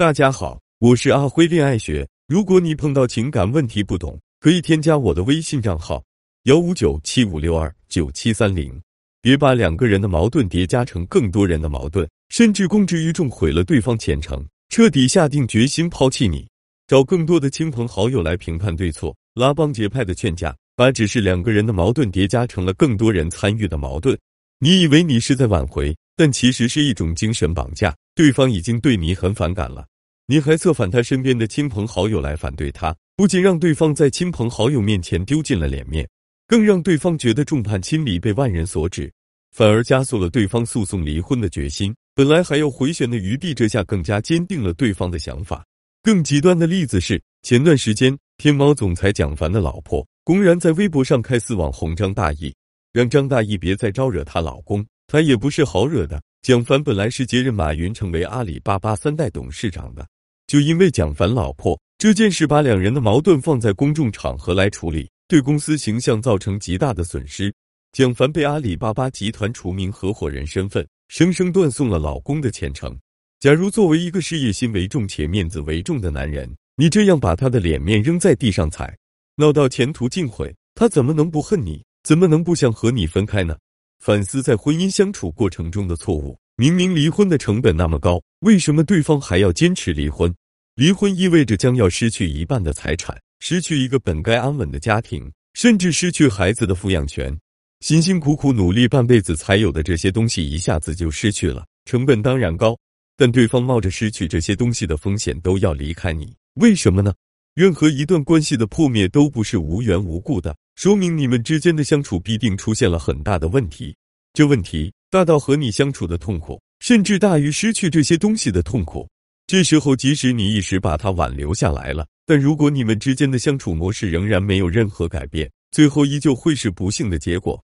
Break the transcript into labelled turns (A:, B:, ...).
A: 大家好，我是阿辉恋爱学。如果你碰到情感问题不懂，可以添加我的微信账号幺五九七五六二九七三零。别把两个人的矛盾叠加成更多人的矛盾，甚至公之于众，毁了对方前程，彻底下定决心抛弃你。找更多的亲朋好友来评判对错，拉帮结派的劝架，把只是两个人的矛盾叠加成了更多人参与的矛盾。你以为你是在挽回，但其实是一种精神绑架。对方已经对你很反感了，你还策反他身边的亲朋好友来反对他，不仅让对方在亲朋好友面前丢尽了脸面，更让对方觉得众叛亲离被万人所指，反而加速了对方诉讼离婚的决心。本来还有回旋的余地，这下更加坚定了对方的想法。更极端的例子是，前段时间天猫总裁蒋凡的老婆公然在微博上开撕网红张大奕，让张大奕别再招惹她老公，他也不是好惹的。蒋凡本来是接任马云成为阿里巴巴三代董事长的，就因为蒋凡老婆这件事，把两人的矛盾放在公众场合来处理，对公司形象造成极大的损失。蒋凡被阿里巴巴集团除名合伙人身份，生生断送了老公的前程。假如作为一个事业心为重且面子为重的男人，你这样把他的脸面扔在地上踩，闹到前途尽毁，他怎么能不恨你？怎么能不想和你分开呢？反思在婚姻相处过程中的错误。明明离婚的成本那么高，为什么对方还要坚持离婚？离婚意味着将要失去一半的财产，失去一个本该安稳的家庭，甚至失去孩子的抚养权。辛辛苦苦努力半辈子才有的这些东西，一下子就失去了，成本当然高。但对方冒着失去这些东西的风险都要离开你，为什么呢？任何一段关系的破灭都不是无缘无故的。说明你们之间的相处必定出现了很大的问题，这问题大到和你相处的痛苦，甚至大于失去这些东西的痛苦。这时候，即使你一时把他挽留下来了，但如果你们之间的相处模式仍然没有任何改变，最后依旧会是不幸的结果。